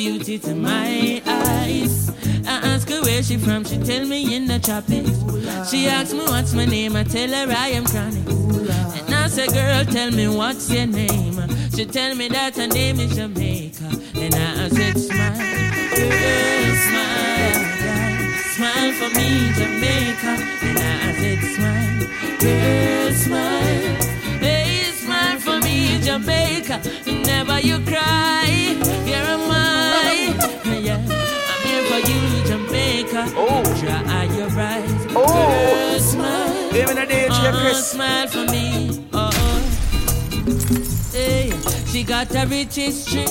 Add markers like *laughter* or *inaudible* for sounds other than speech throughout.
beauty to my eyes. I ask her where she from, she tell me in the tropics. She asked me what's my name, I tell her I am Chronixx. And I say, girl, tell me what's your name. She tell me that her name is Jamaica, and I said, smile, girl, smile, smile for me, Jamaica. And I said, smile, girl, smile, hey, smile for me, Jamaica. Never you Chris. smile for me. Oh, hey, she got a rich history.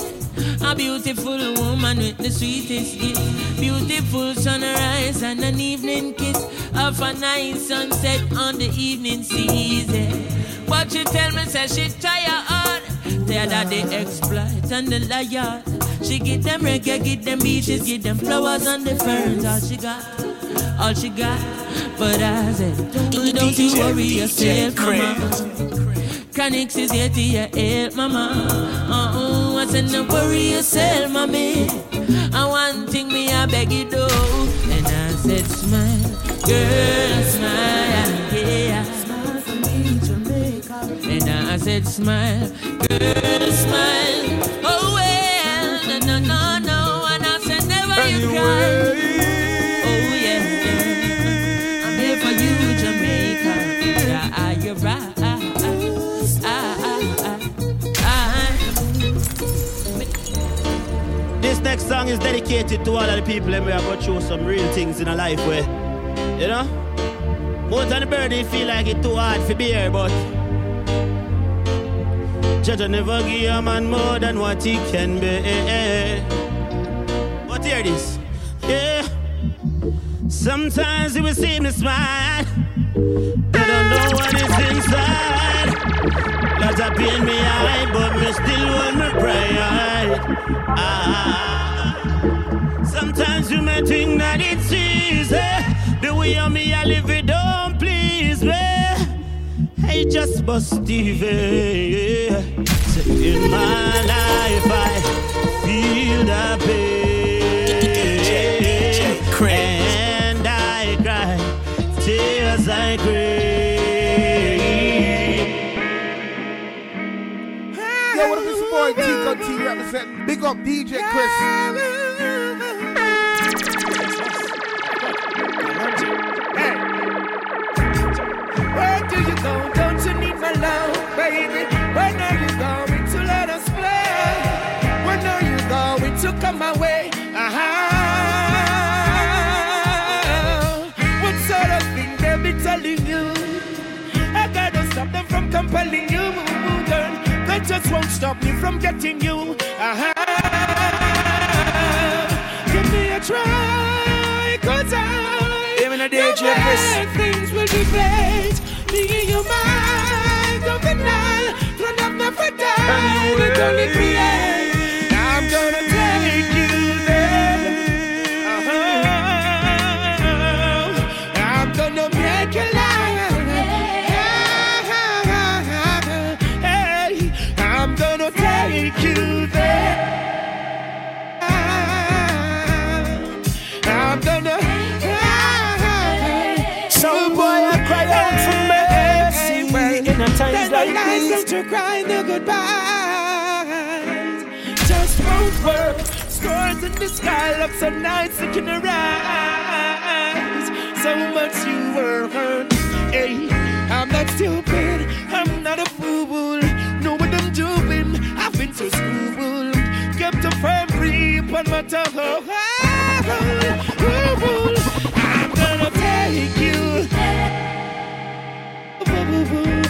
A beautiful woman with the sweetest gift. Beautiful sunrise and an evening kiss. Of a nice sunset on the evening season. But she tell me, say she tired. Tired of the exploit and the liar. She get them reggae, get them beaches, get them flowers and the ferns. All she got, all she got. But I said, don't, don't you worry yourself, mama. Chronixx is here to your help, mama. Uh-uh, I said, don't worry yourself, mommy. And one thing me, I beg you do. And I said, smile, girl, smile, yeah. Smile for me, Jamaica. And I said, smile, girl, smile. Is dedicated to all of the people and we have going through some real things in our life where, you know, most of the birdie feel like it's too hard for bear, but Judge never give a man more than what he can bear. But here it is. yeah. Sometimes it will seem to smile, I don't know what is inside. That a pain me eye, but me still want me pride. Ah. Sometimes you may think that it's easy. The way of me I live it don't please me. Hey, just bust TV. In my life I feel the pain. Representing. Big up DJ Chris. Where do you go? Don't you need my love, baby? When are you going to let us play? When are you going to come my way? Uh-huh. What sort of thing they be telling you? I gotta stop them from compelling you, girl. They just won't stop me from getting you. Give me a try, cause I. Even a day, Things will be great. Me and your mind of the night, thrown up never die. We gonna create. Like Don't cry the goodbyes. Just won't work. Scores in the sky, look so nice in your eyes. So much you were hurt. Hey, I'm not stupid. I'm not a fool. Know what I'm doing. I've been to school. Kept a firm grip on my toe. I'm gonna take you. Hey, hey, I'm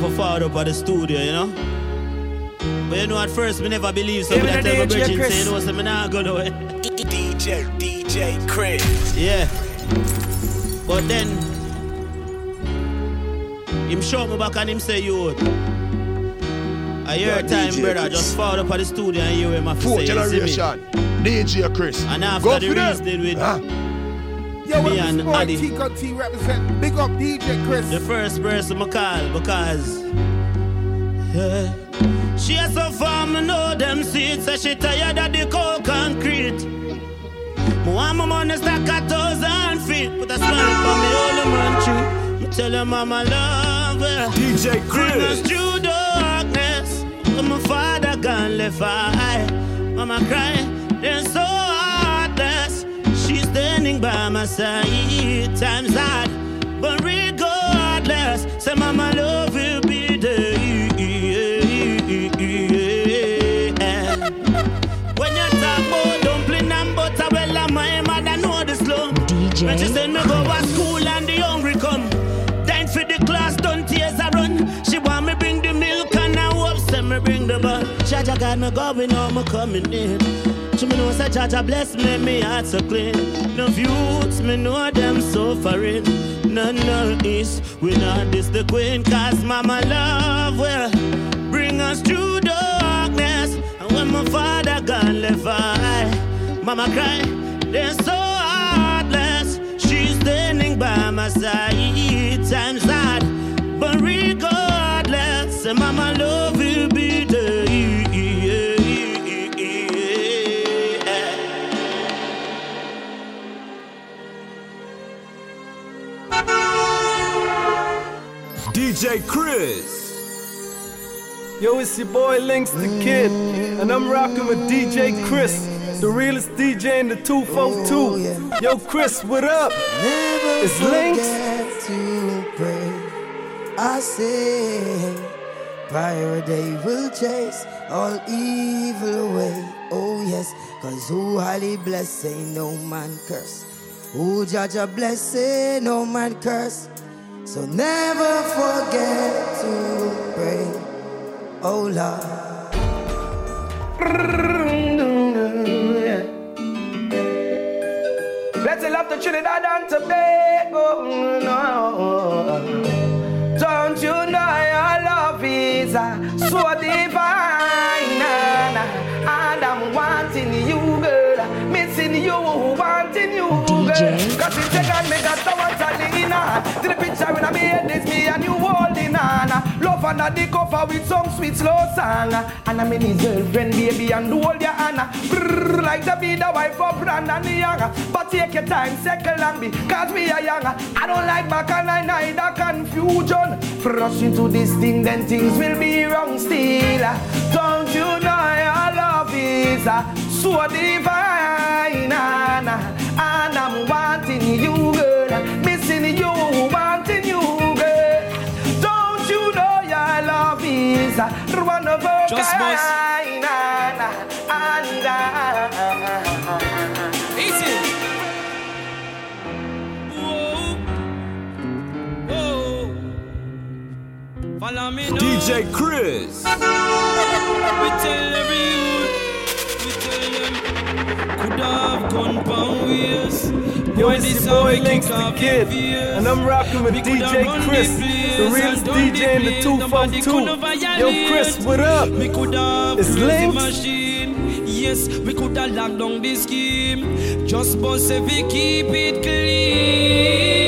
"Move forward up at the studio, you know?" But you know, at first, me never believe something Even that the tell my DJ brethren Chris. say, "No, so me not go nowhere." DJ, DJ Chris. Yeah. But then, him show me back and him say, "You." A year Yeah, time, DJ brother, Chris. just forward up at the studio and you him have to Fourth say, "You see me?" generation. DJ Chris. And after Go the for them. Reese did with Huh? Yo, Me and this boy Addy. T represent. Big up DJ Chris. the first person I call because yeah. she has so far me know them seeds so she tired of the cold concrete. Me want my money stack a thousand feet, put a smile for me all the man tree. Me tell her mama love her. DJ Chris. through darkness. When my father gone left I, mama cry, then so. By my side, times hard, but regardless, say mama love will be there. When you talk about dumpling and butter, well, uh, my mother know the slum. When she send me go to school and the hungry come. Time for the class, done tears I run. She want me bring the milk and I hope say me bring the bun. Jaja got me going home, me coming in. She me know say Jaja bless me, me heart so clean. No youths, me know them suffering. None no east, we not this the queen, cause mama love will bring us through darkness. And when my father gone left I, mama cry, they're so heartless. She's standing by my side, times hard, but regardless, mama love DJ Chris. Yo, it's your boy Links the Kid, and I'm rocking with DJ Chris, the realest DJ in the 242. Yo, Chris, what up? It's Links. to pray. I say, prior day will chase all evil away. Oh, yes, cause who highly bless, say no man curse. Who judge a blessing, no man curse. So never forget to pray. Oh, Lord. Let's love to Trinidad and Tobago. No. Don't you know your love is uh, so divine? And I'm wanting you, girl. Missing you, wanting you, under the cover with some sweet slow song. And I'm in his girlfriend, baby, and hold your hand. Brrr, like to be the wife of Brandon the Young. But take your time, second long, because we are young. I don't like back and I neither confusion. Rush into this thing, then things will be wrong still. Don't you know your love is so divine? And I'm wanting you, girl. Just boys. kind? And, and, Easy. Whoa. Whoa. Follow me now. DJ Chris. We tell every youth. We tell them. Could have gone pound ways. Yo, it's this your boy Links the Kid, and I'm rocking with DJ Chris, the place the and realest DJ in the place. Nobody could 242. have Yo. Chris, what up? We could have It's Links. machine. Yes, we could have locked down the scheme. Just boss if we keep it clean.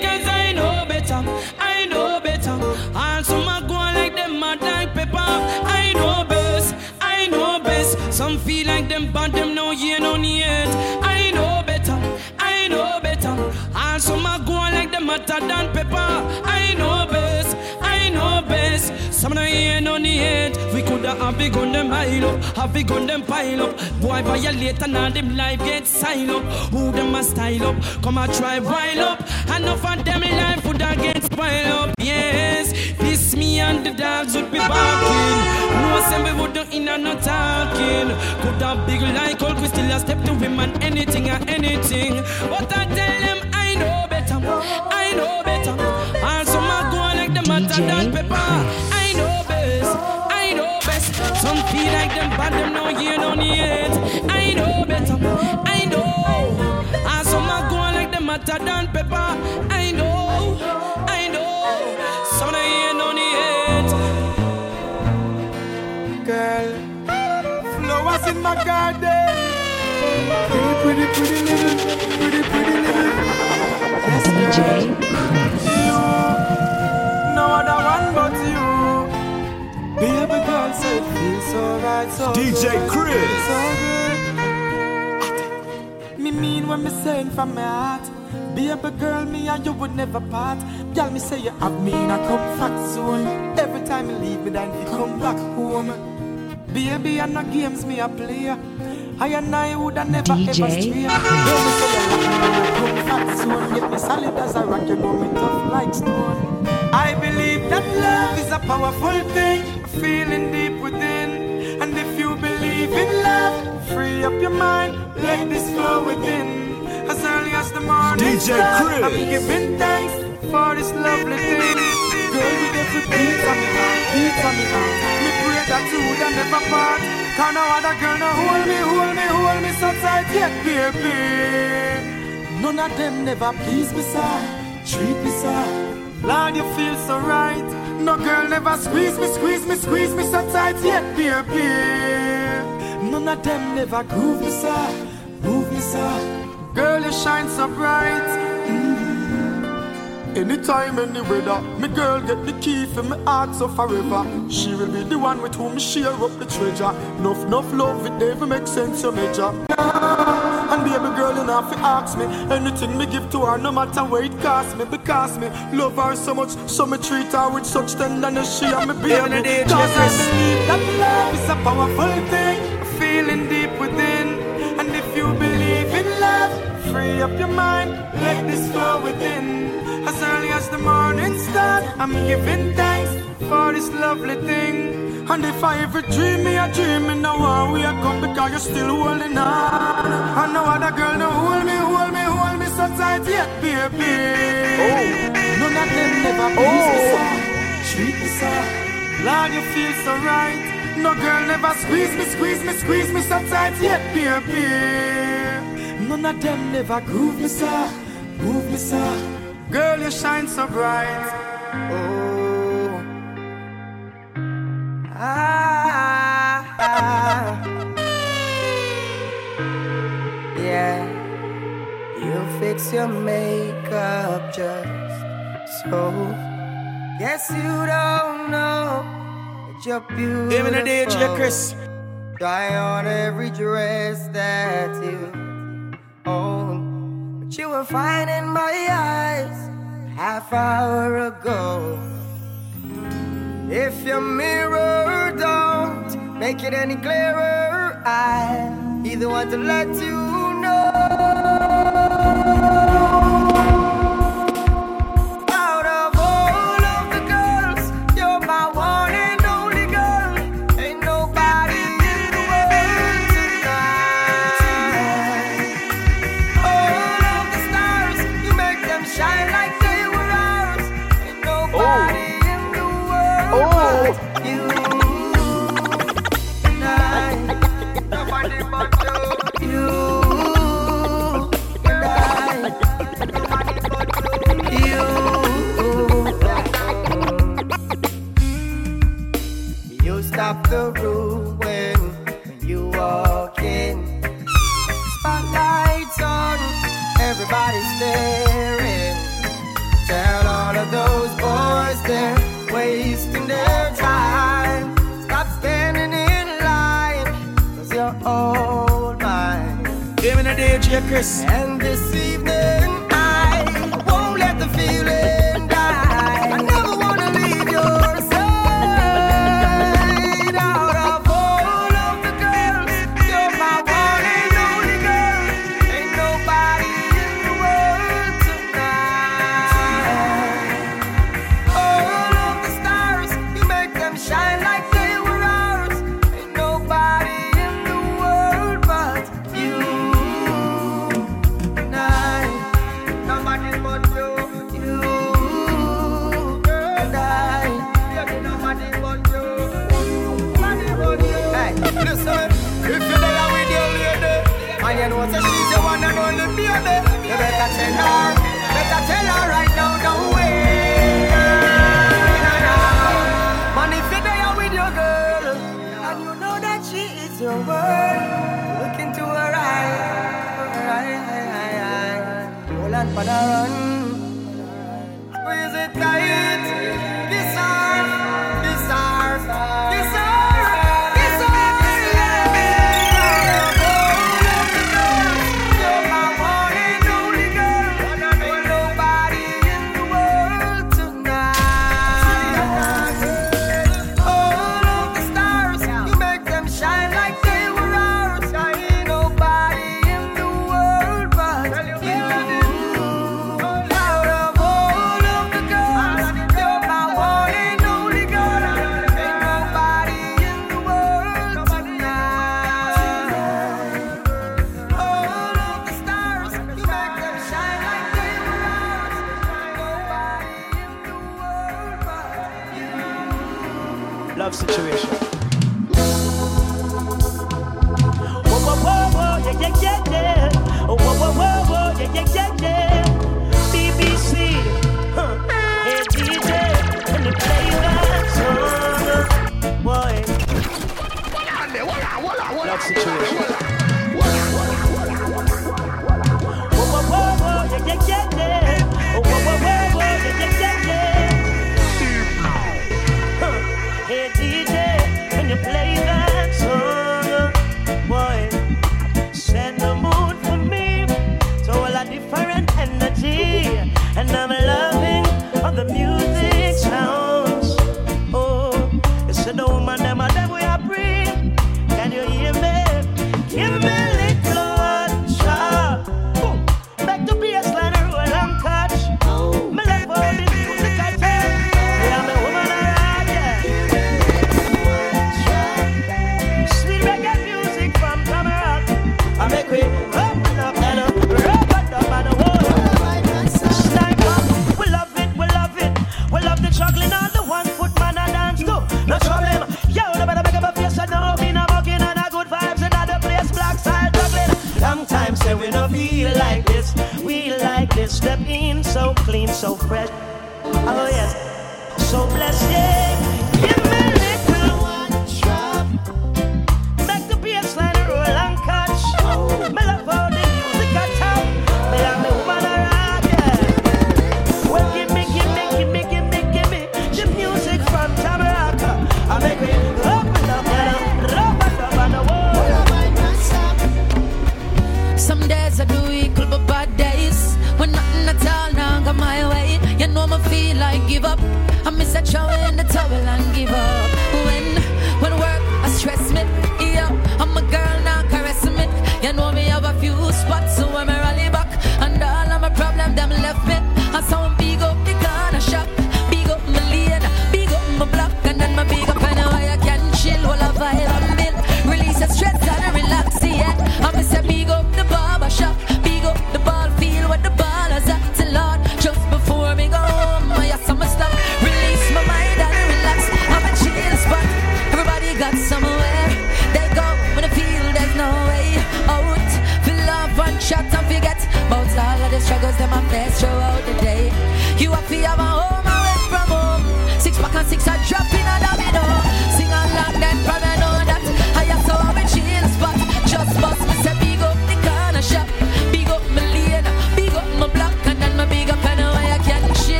Cause I know better, I know better. Also, my go like them mad like pepper. I know best, I know best. Some feel like them bad, them no year, no yet. Also, my go like them hotter than pepper. I know best, I know best. Some no year, no yet. We coulda have the gun them pile up, have the gun them pile up. Boy violate and all them life get sign up. Who them a style up? Come a try while up. Enough of them life woulda get spoil up. Yes, this me and the dogs would be barking. No say we would do in and not talking. Coulda big like Hulk, we still step to and anything and anything. But I tell matter than pepper. I know best, I know best. Some feel like them bad, them no hear no yet. I know better, I know. And some are going like them matter than pepper. I know, I know. Some no hear no yet. Girl, flowers in my garden. Pretty, pretty, pretty little, pretty, pretty little. Yes, DJ right, so DJ good, Chris. so good. Me mean when me saying from my heart. Baby girl, me and you would never part. Girl, me say you have me in a comfort zone. Every time you leave me, then you come back home. Baby, I no games me a play. I and I would have never DJ ever stray. Girl, me say you lock me in a comfort zone. Get me solid as a rock, you know me tough like stone. I believe that love is a powerful thing, feeling deep free up your mind, let this flow within. As early as the morning DJ Chris. I'm giving thanks for this lovely thing. Girl, with every beat me heart, beat me heart, me pray that you would never part. Cause no other girl no hold me, hold me, hold me so tight yet, baby. None of them never please me, sir. Treat me, sir. Lord, you feel so right. No girl never squeeze me, squeeze me, squeeze me so tight yet, baby. None of them never groove me, sir. Move me, sir. Girl, you shine so bright. Mm-hmm. Anytime, any weather, me girl get the key for me heart so forever. She will be the one with whom share up the treasure. Enough, enough love, it never make sense, you major. And baby girl, you know if you ask me anything me give to her, no matter where it cost me, because me love her so much, so me treat her with such tenderness. She and me baby. Cause I believe that love is a powerful thing, feeling deep within. And if you believe in love, free up your mind, let this flow within. As early as the morning start, I'm giving thanks for this lovely thing. And if I ever dream me a dream, me now I wake up because you're still holding on. And no other girl no hold me, hold me, hold me so tight yet, baby. Oh. None of them never oh. please me, sir. Treat me, sir. Lord, you feel so right. No girl never squeeze me, squeeze me, squeeze me so tight yet, baby. None of them never groove me, sir. Move me, sir. Girl, you shine so bright. Oh. Ah. ah. Yeah. You fix your makeup just so. Guess you don't know you're beautiful. Give me the DJ, Chris. Try on every dress that you own. But you were fine in my eyes half hour ago. If your mirror don't make it any clearer, I either want to let you boys they're wasting their time. Stop standing in line, cause you're all mine. Give me the DJ, Chris. And this evening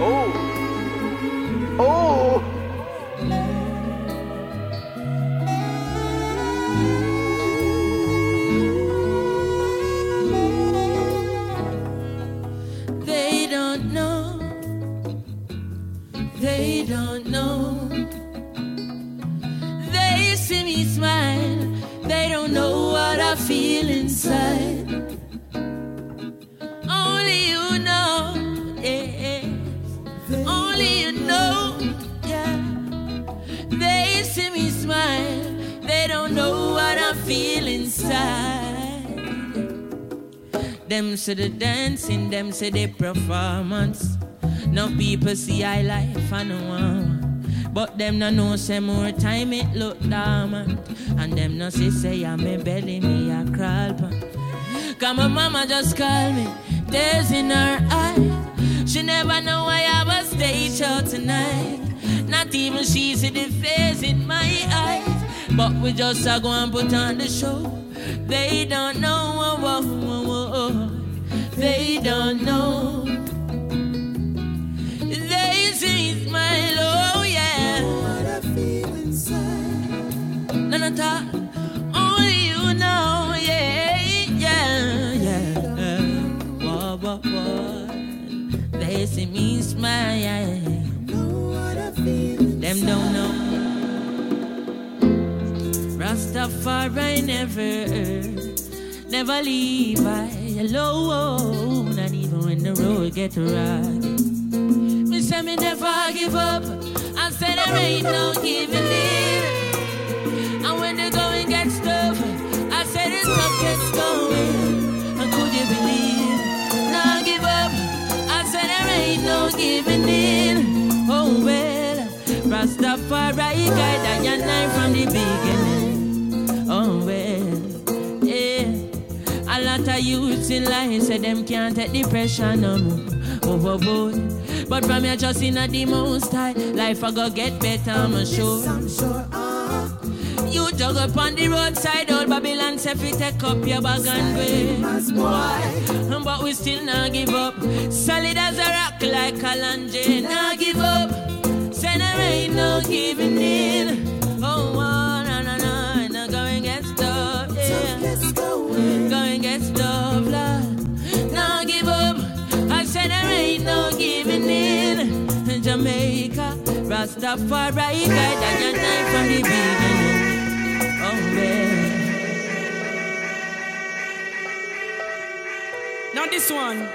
Oh. Oh. They don't know. They don't know. They see me smile. They don't know what I feel inside. them to the dancing, them say the performance. No people see I life and no one. But them no know say more time it look dormant. And them no say say I'm a belly me a crawl pan. Come my mama just call me, tears in her eyes. She never know why I was stay out tonight. Not even she see the face in my eyes. But we just a go and put on the show. They don't know what, what, what, what they don't know. They see smile, oh yeah. What I feel inside. Nanata, only you know, yeah, yeah, yeah. They see me smile. Know what I feel inside. Them don't know. Rastafari never, never leave. I alone, oh, and even when the road get rugged. Me say me never give up. I said there ain't no giving in. And when the going gets tough, I said it's tough gets going. And could you believe? Not give up. I said there ain't no giving in. Oh well, Rastafari guide I and I from the beginning. Lot of youths in life say them can't take the pressure no more. Overboard. But from here just in a the most high, life I go get better, I'm sure. i You jog up on the roadside, old Babylon say fi take up your bag and way. But we still not give up. Solid as a rock like a lunge, not give up. Say there ain't no giving in. Oh, oh Rastafari, guide and your night from the beginning. Oh, well. Now this one,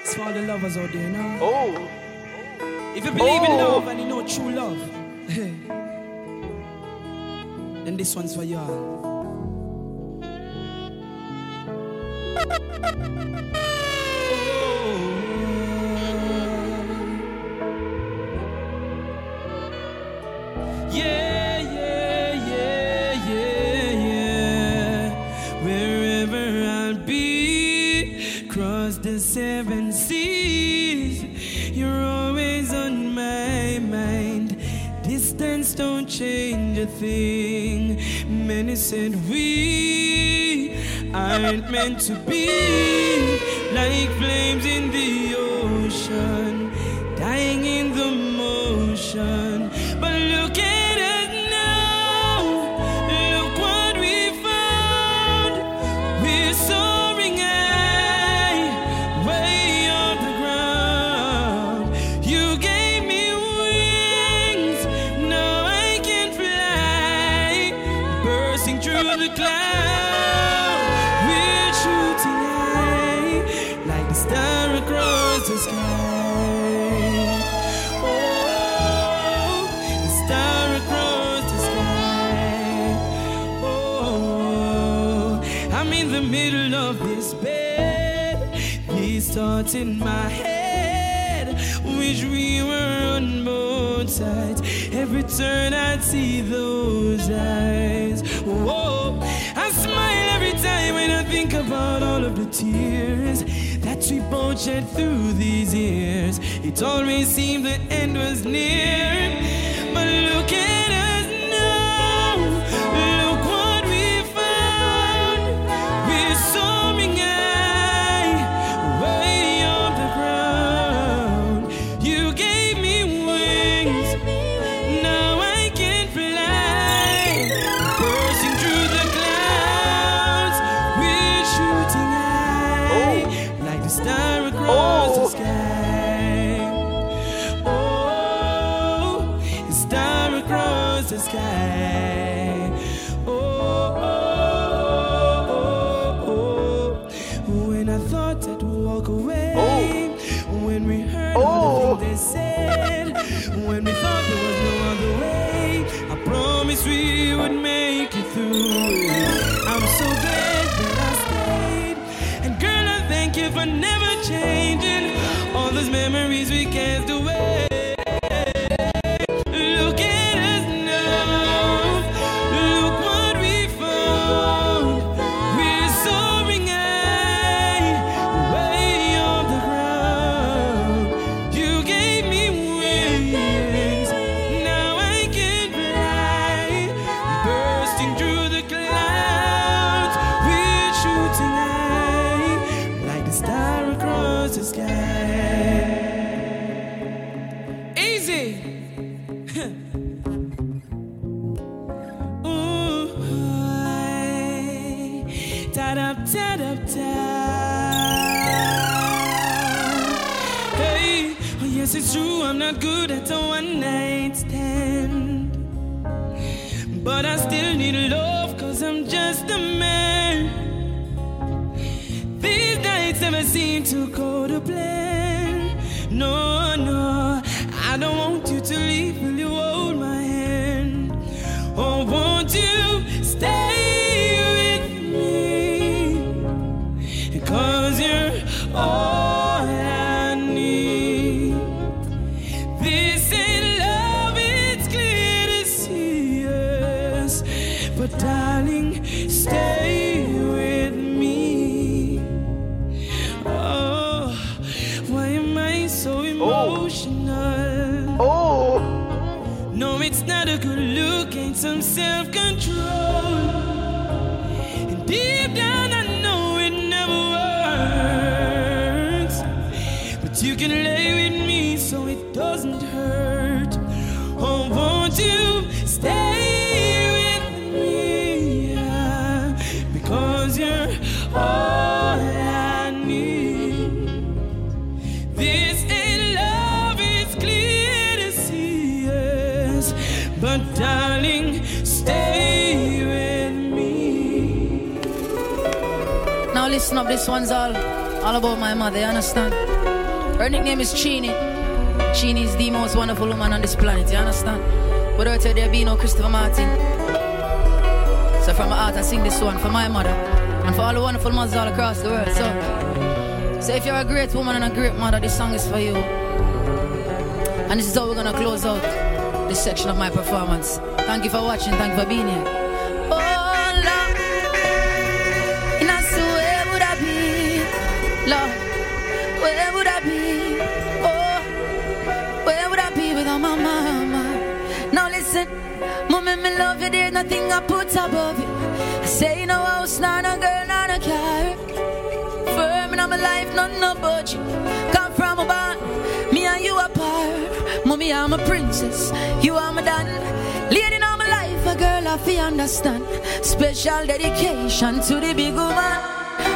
it's for all the lovers out there now. Oh. If you believe in Oh. love and you know true love, *laughs* then this one's for y'all. *laughs* change thing. Many said we aren't meant to be like flames in the ocean, dying in the motion. Through the clouds. We're shooting high, like the star across the sky. Oh, the star across the sky. Oh, I'm in the middle of this bed. These thoughts in my head. Wish we were on both sides. Every turn I'd see those eyes. When I think about all of the tears that we both shed through these years. It always seemed the end was near. Sky. Oh, oh, oh, oh, oh. when I thought I'd walk away, oh. when we heard oh. everything they said, when we thought there was no other way, I promised we would make it through. I'm so glad that I stayed, and girl, I thank you for never changing all those memories we cast away. Across the sky. Easy. *laughs* Ooh, I, ta-da, ta-da. Hey, oh yes, it's true, I'm not good at a one night stand. But I still need love, cause I'm just a man. These never seem to go to plan. No, no, I don't want you to leave. Will emotional? Oh. No, it's not a good look, ain't some self control. And deep down, I know it never works. But you can lay with me so it doesn't hurt. Listen up, this one's all all about my mother, you understand? Her nickname is Chini. Chini is the most wonderful woman on this planet, you understand? Without her there be no Christopher Martin. So from my heart I sing this one for my mother and for all the wonderful mothers all across the world. So, so if you're a great woman and a great mother, this song is for you. And this is how we're gonna close out this section of my performance. Thank you for watching, thank you for being here. Love you, there's nothing I put above you. I say no house, not a girl, not a car. Firm in my life, nothing no budget. Come from a barn, me and you apart. Mommy, I'm a princess, you are my dan. Lady in my life, a girl I feel understand. Special dedication to the big woman.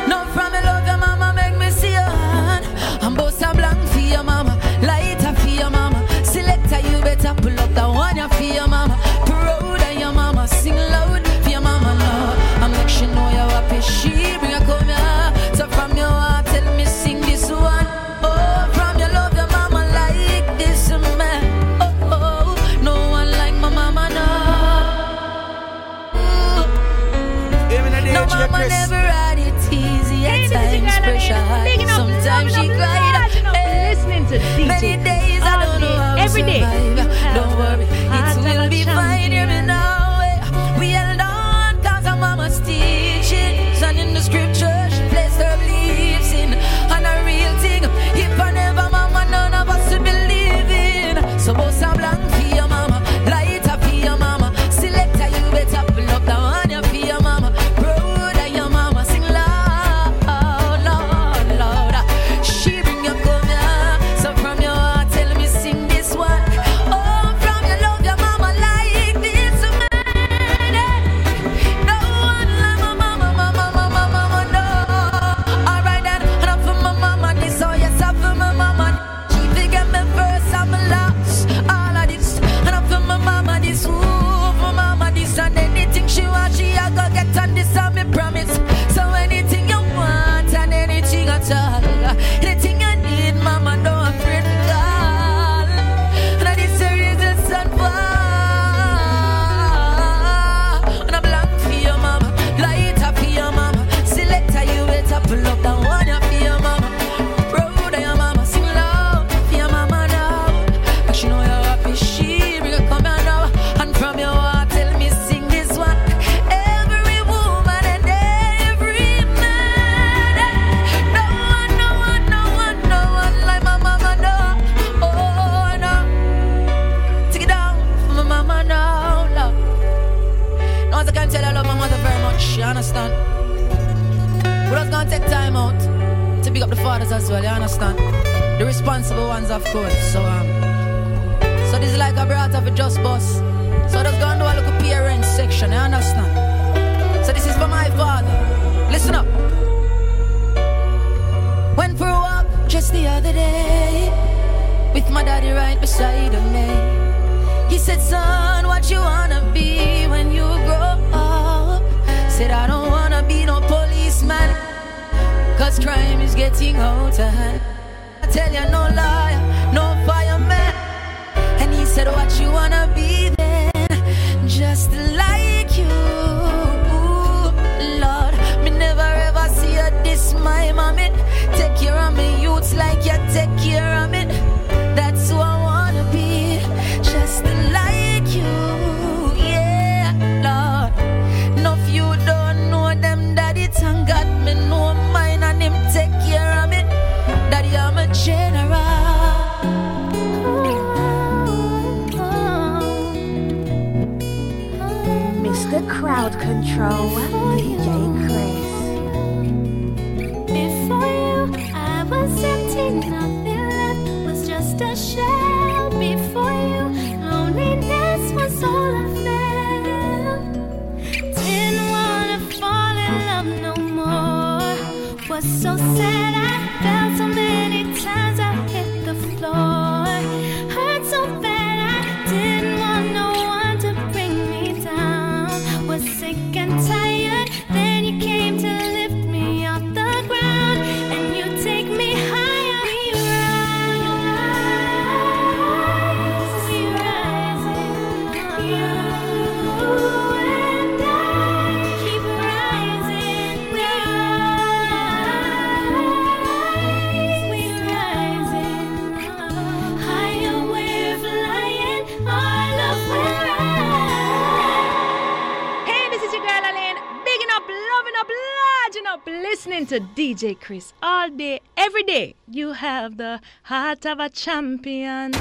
No from me love your mama, make me see your hand. I'm boss a blank for your mama, lighter for your mama. Selector, you better pull up the one you your mama. No mama never had it easy at times, pressure. Sometimes she cried. Listening to DJ Many days I don't know how to Every day. survive. Don't worry, heart it of will be fine. Hear me champion. now. the other day with my daddy right beside of me. He said, Son, what you wanna be when you grow up? Said, I don't wanna be no policeman, cause crime is getting out of hand. I tell you, no liar, no fireman. And he said, What you wanna be? Like you take care of me. That's who I wanna be, just like you. Yeah, Lord. No, if you don't know them, Daddy, thank God me know mine and him take care of me. Daddy, I'm a general. Mr. Crowd Control, DJ so sad. to DJ Chris all day, every day. You have the heart of a champion.